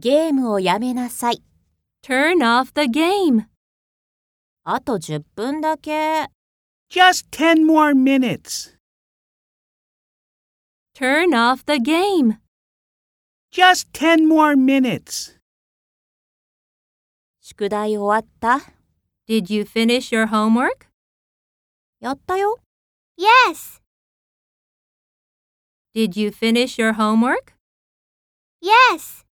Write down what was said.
ゲームをやめなさい。Turn off the game. あと10分だけ。Just 10 more minutes. Turn off the game. Just 10 more minutes. 宿題終わった Did you finish your homework? やったよ。Yes. Did you finish your homework? Yes.